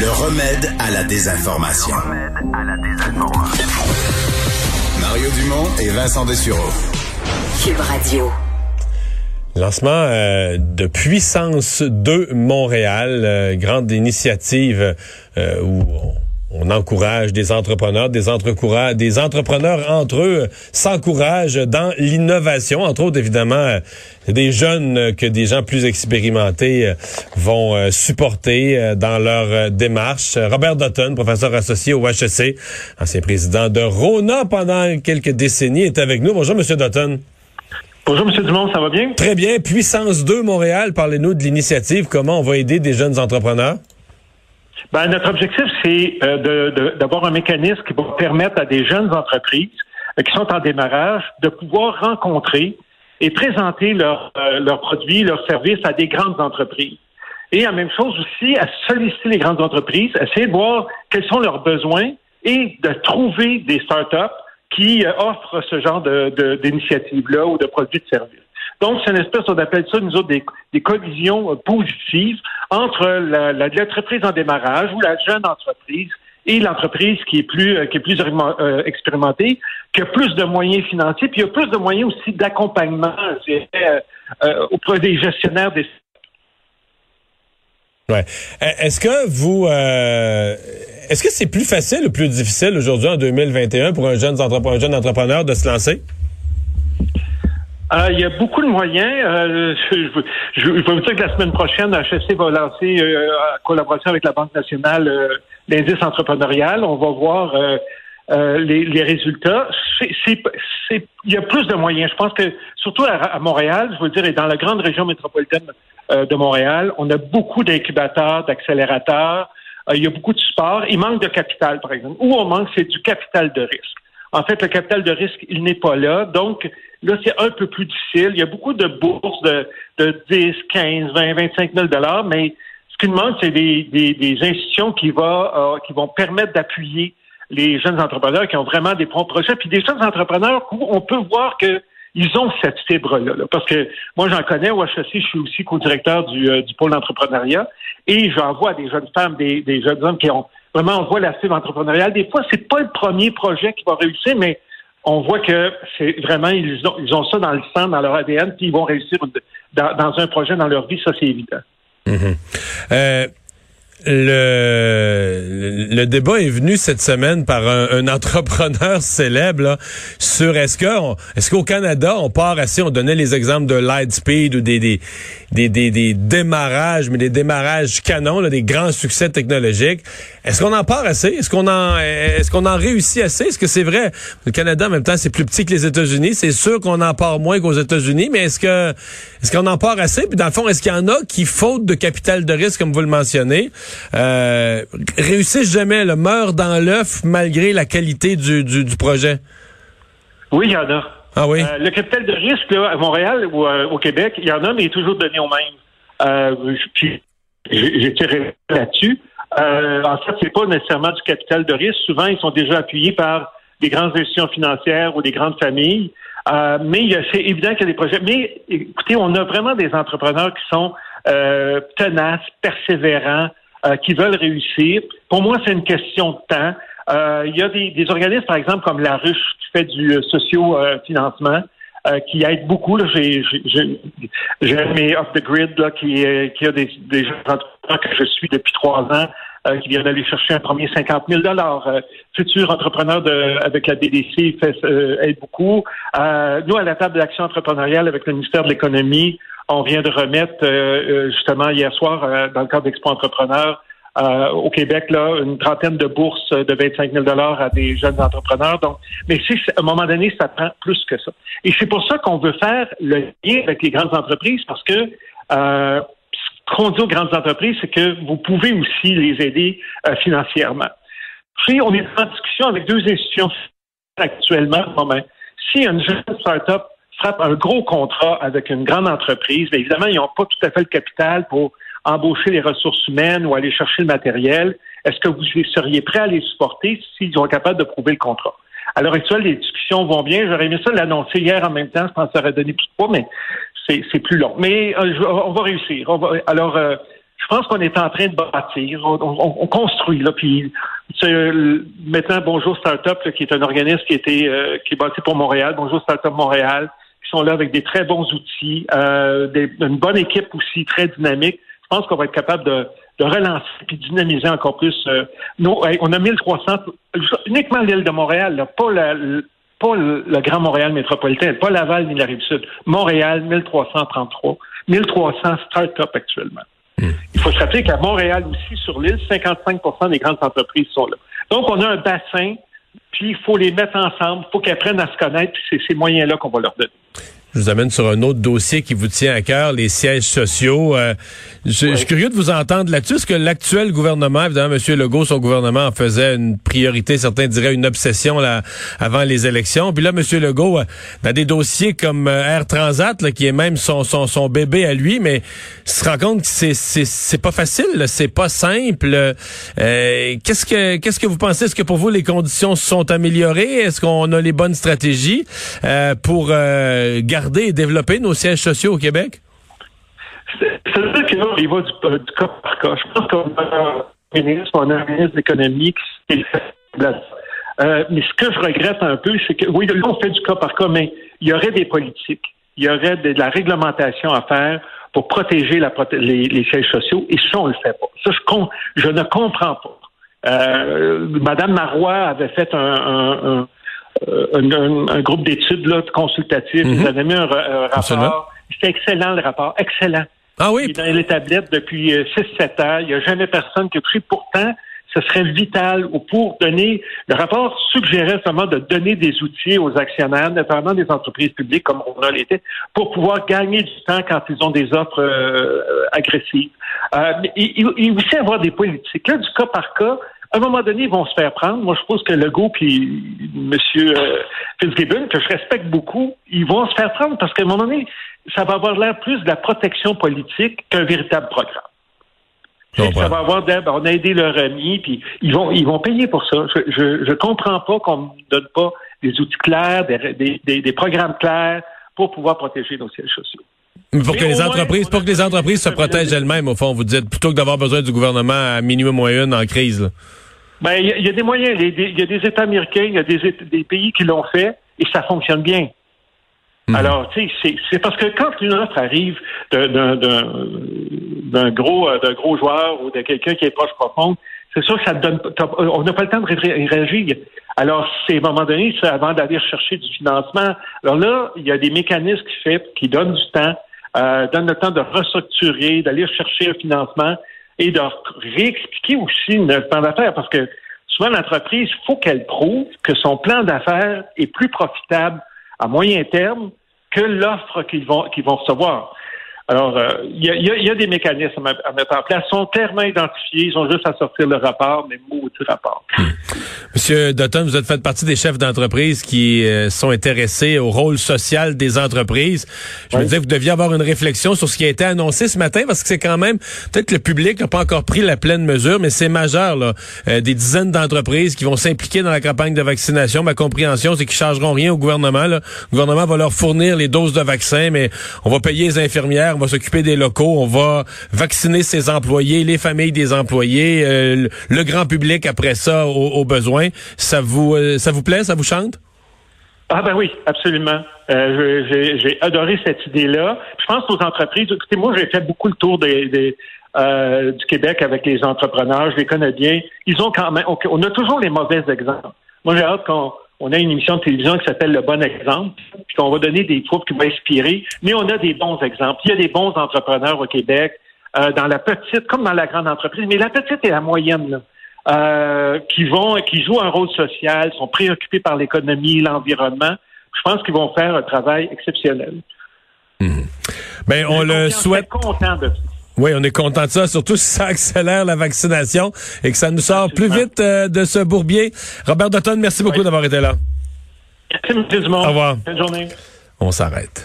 Le remède à la désinformation. Mario Dumont et Vincent Dessureau. Cube Radio. Lancement euh, de Puissance 2 Montréal, euh, grande initiative euh, où on on encourage des entrepreneurs, des, des entrepreneurs entre eux s'encouragent dans l'innovation, entre autres évidemment euh, des jeunes que des gens plus expérimentés euh, vont euh, supporter dans leur démarche. Robert Dutton, professeur associé au HEC, ancien président de Rona pendant quelques décennies, est avec nous. Bonjour Monsieur Dutton. Bonjour M. Dumont, ça va bien? Très bien. Puissance 2 Montréal, parlez-nous de l'initiative. Comment on va aider des jeunes entrepreneurs? Ben, notre objectif, c'est euh, d'avoir un mécanisme qui va permettre à des jeunes entreprises euh, qui sont en démarrage de pouvoir rencontrer et présenter leurs euh, produits, leurs services à des grandes entreprises. Et la même chose aussi, à solliciter les grandes entreprises, essayer de voir quels sont leurs besoins et de trouver des startups qui offrent ce genre d'initiatives-là ou de produits de services. Donc, c'est une espèce, on appelle ça, nous autres, des, collisions euh, positives entre l'entreprise en démarrage ou la jeune entreprise et l'entreprise qui est plus euh, qui est plus euh, expérimentée, qui a plus de moyens financiers, puis il y a plus de moyens aussi d'accompagnement auprès des gestionnaires des Ouais. Est-ce que vous est-ce que c'est plus facile ou plus difficile aujourd'hui en 2021 pour un jeune, un jeune entrepreneur de se lancer? Euh, il y a beaucoup de moyens. Euh, je, je, vais vous dire que la semaine prochaine, HSC va lancer, euh, en collaboration avec la Banque nationale, l'indice entrepreneurial. On va voir les, les, résultats. C'est, il y a plus de moyens. Je pense que, surtout à, Montréal, je veux dire, et dans la grande région métropolitaine de Montréal, on a beaucoup d'incubateurs, d'accélérateurs. il y a beaucoup de support. Il manque de capital, par exemple. Où on manque, c'est du capital de risque. En fait, le capital de risque, il n'est pas là. Donc, là, c'est un peu plus difficile. Il y a beaucoup de bourses de, de 10, 15, 20, 25 000 dollars, mais ce qu'il manque, c'est des, des, institutions qui, va, euh, qui vont permettre d'appuyer les jeunes entrepreneurs qui ont vraiment des bons projets, puis des jeunes entrepreneurs où on peut voir que ils ont cette fibre-là. parce que moi, j'en connais au HEC, je suis aussi co-directeur du, euh, du pôle d'entrepreneuriat, et j'en vois des jeunes femmes, des, des jeunes hommes qui ont Vraiment, on voit la cible entrepreneuriale. Des fois, c'est pas le premier projet qui va réussir, mais on voit que c'est vraiment, ils ont, ils ont ça dans le sang, dans leur ADN, puis ils vont réussir dans, un projet dans leur vie, ça c'est évident. Mm-hmm. euh, le, le débat est venu cette semaine par un, entrepreneur célèbre sur est-ce que est-ce qu'au Canada on part assez on donnait les exemples de Lightspeed ou des des, des des, des démarrages mais des démarrages canons là, des grands succès technologiques. Est-ce qu'on en part assez? Est-ce qu'on en est-ce qu'on en réussit assez? Est-ce que c'est vrai? Le Canada en même temps c'est plus petit que les États-Unis. C'est sûr qu'on en part moins qu'aux États-Unis mais est-ce que est-ce qu'on en part assez? Puis dans le fond est-ce qu'il y en a qui faute de capital de risque comme vous le mentionnez euh, réussissent jamais, le meurt dans l'œuf malgré la qualité du, du, projet? Oui, il y en a. Ah oui? Euh, le capital de risque à Montréal ou euh, au Québec, il y en a, mais il est toujours donné au même. Euh, puis j'ai tiré là-dessus. en fait, c'est pas nécessairement du capital de risque. Souvent, ils sont déjà appuyés par des grandes institutions financières ou des grandes familles. mais c'est évident qu'il y a des projets. Mais écoutez, on a vraiment des entrepreneurs qui sont tenaces, persévérants, euh, qui veulent réussir. Pour moi, c'est une question de temps. Euh, il y a des, des, organismes, par exemple, comme la Ruche, qui fait du euh, socio-financement, qui aide beaucoup. J'ai mes Off the Grid là, qui, qui a des, des entrepreneurs que je suis depuis trois ans qui viennent d'aller chercher un premier 50 000 dollars. Futur entrepreneur de, avec la BDC fait, aide beaucoup. nous, à la table d'action entrepreneuriale avec le ministère de l'Économie, on vient de remettre euh, euh, justement hier soir, euh, dans le cadre d'Expo Entrepreneur, au Québec, là, une trentaine de bourses de 25 000 à des jeunes entrepreneurs. Donc, mais si, à un moment donné, ça prend plus que ça. Et c'est pour ça qu'on veut faire le lien avec les grandes entreprises, parce que ce qu'on dit aux grandes entreprises, c'est que vous pouvez aussi les aider financièrement. Puis, on est en discussion avec deux institutions actuellement. si une jeune start-up frappe un gros contrat avec une grande entreprise, bien évidemment, ils n'ont pas tout à fait le capital pour embaucher les ressources humaines ou aller chercher le matériel. Est-ce que vous seriez prêt à les supporter s'ils sont capables de prouver le contrat? À l'heure actuelle, les discussions vont bien. J'aurais aimé ça l'annoncer hier en même temps. Je pense que ça aurait donné plus de poids, mais c'est plus long. Mais euh, on va réussir. alors, euh, je pense qu'on est en train de bâtir, on construit là, puis euh, maintenant Bonjour Startup, là, qui est un organisme qui était euh, qui est bâti pour Montréal, Bonjour Startup Montréal, qui sont là avec des très bons outils, euh, des, une bonne équipe aussi très dynamique. Je pense qu'on va être capable de, de relancer puis dynamiser encore plus. Euh, nos, on a 1300 uniquement l'île de Montréal, là, pas la, pas le, le, Grand Montréal métropolitain, pas Laval ni la Rive-Sud. Montréal, 1333. 1300 start-up actuellement. Hmm. Il faut se rappeler qu'à Montréal aussi, sur l'île, 55% des grandes entreprises sont là. Donc, on a un bassin, puis il faut les mettre ensemble, il faut qu'elles apprennent à se connaître, puis c'est ces moyens-là qu'on va leur donner. Je vous amène sur un autre dossier qui vous tient à cœur, les sièges sociaux. Euh, je, oui. je, suis curieux de vous entendre là-dessus. Est-ce que l'actuel gouvernement, évidemment, M. Legault, son gouvernement en faisait une priorité, certains diraient une obsession là, avant les élections. Puis là, M. Legault, euh, dans des dossiers comme euh, Air Transat, là, qui est même son, son, son bébé à lui, mais se rend compte que c'est, c'est, c'est pas facile, c'est pas simple. Euh, qu'est-ce que qu'est-ce que vous pensez? Est-ce que pour vous, les conditions se sont améliorées? Est-ce qu'on a les bonnes stratégies pour garder et développer nos sièges sociaux au Québec? C'est-à-dire que là, il va du, euh, du, cas par cas. Je pense qu'on a un ministre, on a un ministre d'économie qui euh, mais ce que je regrette un peu, c'est que, oui, là, on fait du cas par cas, mais il y aurait des politiques, il y aurait de, de la réglementation à faire pour protéger les, sièges sociaux, et ça, on le fait pas. Ça, je, ne comprends pas. Euh, Madame Marois avait fait un, un un, un, un, groupe d'études là, consultatif. Mm -hmm. Ils avaient mis un, un rapport. C'était excellent, le rapport. Excellent. Ah oui? Il est dans les tablettes depuis 6-7 ans. Il n'y a jamais personne qui a pris. Pourtant, ce serait vital ou pour donner. Le rapport suggérait seulement de donner des outils aux actionnaires, notamment des entreprises publiques comme on a l'été, pour pouvoir gagner du temps quand ils ont des offres euh, agressives. Euh, il, il, aussi avoir des politiques. Là, du cas par cas, à un moment donné, ils vont se faire prendre. Moi, je pense que Legault puis M. Euh, Fitzgibbon, que je respecte beaucoup, ils vont se faire prendre parce qu'à un moment donné, ça va avoir l'air plus de la protection politique qu'un véritable programme. Ça va avoir ben, on a aidé leur ami, puis ils vont ils vont payer pour ça. Je je, je comprends pas qu'on ne donne pas des outils clairs, des, des, des programmes clairs pour pouvoir protéger nos sièges sociaux. Pour que les entreprises, pour que les entreprises se protègent elles-mêmes, au fond, vous dites, plutôt que d'avoir besoin du gouvernement à minimum moins une en crise. Là. Ben, il y, y, a des moyens. Il y a des États américains, il y a des, des pays qui l'ont fait et ça fonctionne bien. Mmh. Alors, tu sais, c'est parce que quand une offre arrive d'un gros, d'un gros joueur ou de quelqu'un qui est proche profond, c'est sûr que ça donne. On n'a pas le temps de réagir. Alors, c'est à un moment donné, c'est avant d'aller chercher du financement. Alors là, il y a des mécanismes qui fait, qui donnent du temps, euh, donnent le temps de restructurer, d'aller chercher un financement et de réexpliquer aussi notre plan d'affaires parce que souvent l'entreprise, il faut qu'elle prouve que son plan d'affaires est plus profitable à moyen terme que l'offre qu'ils vont, qu'ils vont recevoir. Alors, il euh, y, a, y, a, des mécanismes à, mettre en place. Ils sont clairement identifiés. Ils ont juste à sortir le rapport, mais maudit rapport. Hmm. Monsieur Dutton, vous êtes fait partie des chefs d'entreprise qui euh, sont intéressés au rôle social des entreprises. Je oui. me disais que vous deviez avoir une réflexion sur ce qui a été annoncé ce matin, parce que c'est quand même, peut-être que le public n'a pas encore pris la pleine mesure, mais c'est majeur. Là. Euh, des dizaines d'entreprises qui vont s'impliquer dans la campagne de vaccination. Ma compréhension, c'est qu'ils ne chargeront rien au gouvernement. Là. Le gouvernement va leur fournir les doses de vaccins, mais on va payer les infirmières on va s'occuper des locaux, on va vacciner ses employés, les familles des employés, euh, le, grand public après ça aux, besoins. Ça vous, euh, ça vous plaît, ça vous chante? Ah ben oui, absolument. Euh, j'ai adoré cette idée-là. Je pense aux entreprises. Écoutez, moi, j'ai fait beaucoup le tour du Québec avec les entrepreneurs. Les connais bien. Ils ont quand même. On a toujours les mauvais exemples. Moi, j'ai hâte qu'on on a une émission de télévision qui s'appelle Le Bon Exemple, puis qu'on va donner des troupes qui vont inspirer, mais on a des bons exemples. Il y a des bons entrepreneurs au Québec, euh, dans la petite comme dans la grande entreprise, mais la petite et la moyenne, là, euh, qui vont, qui jouent un rôle social, sont préoccupés par l'économie, l'environnement. Je pense qu'ils vont faire un travail exceptionnel. Mmh. Ben, on le souhaite. content de ça. Oui, on est content de ça, surtout si ça accélère la vaccination et que ça nous sort Absolument. plus vite euh, de ce bourbier. Robert Dutton, merci beaucoup oui. d'avoir été là. Merci, M. Dumont. Au revoir. Bonne journée. On s'arrête.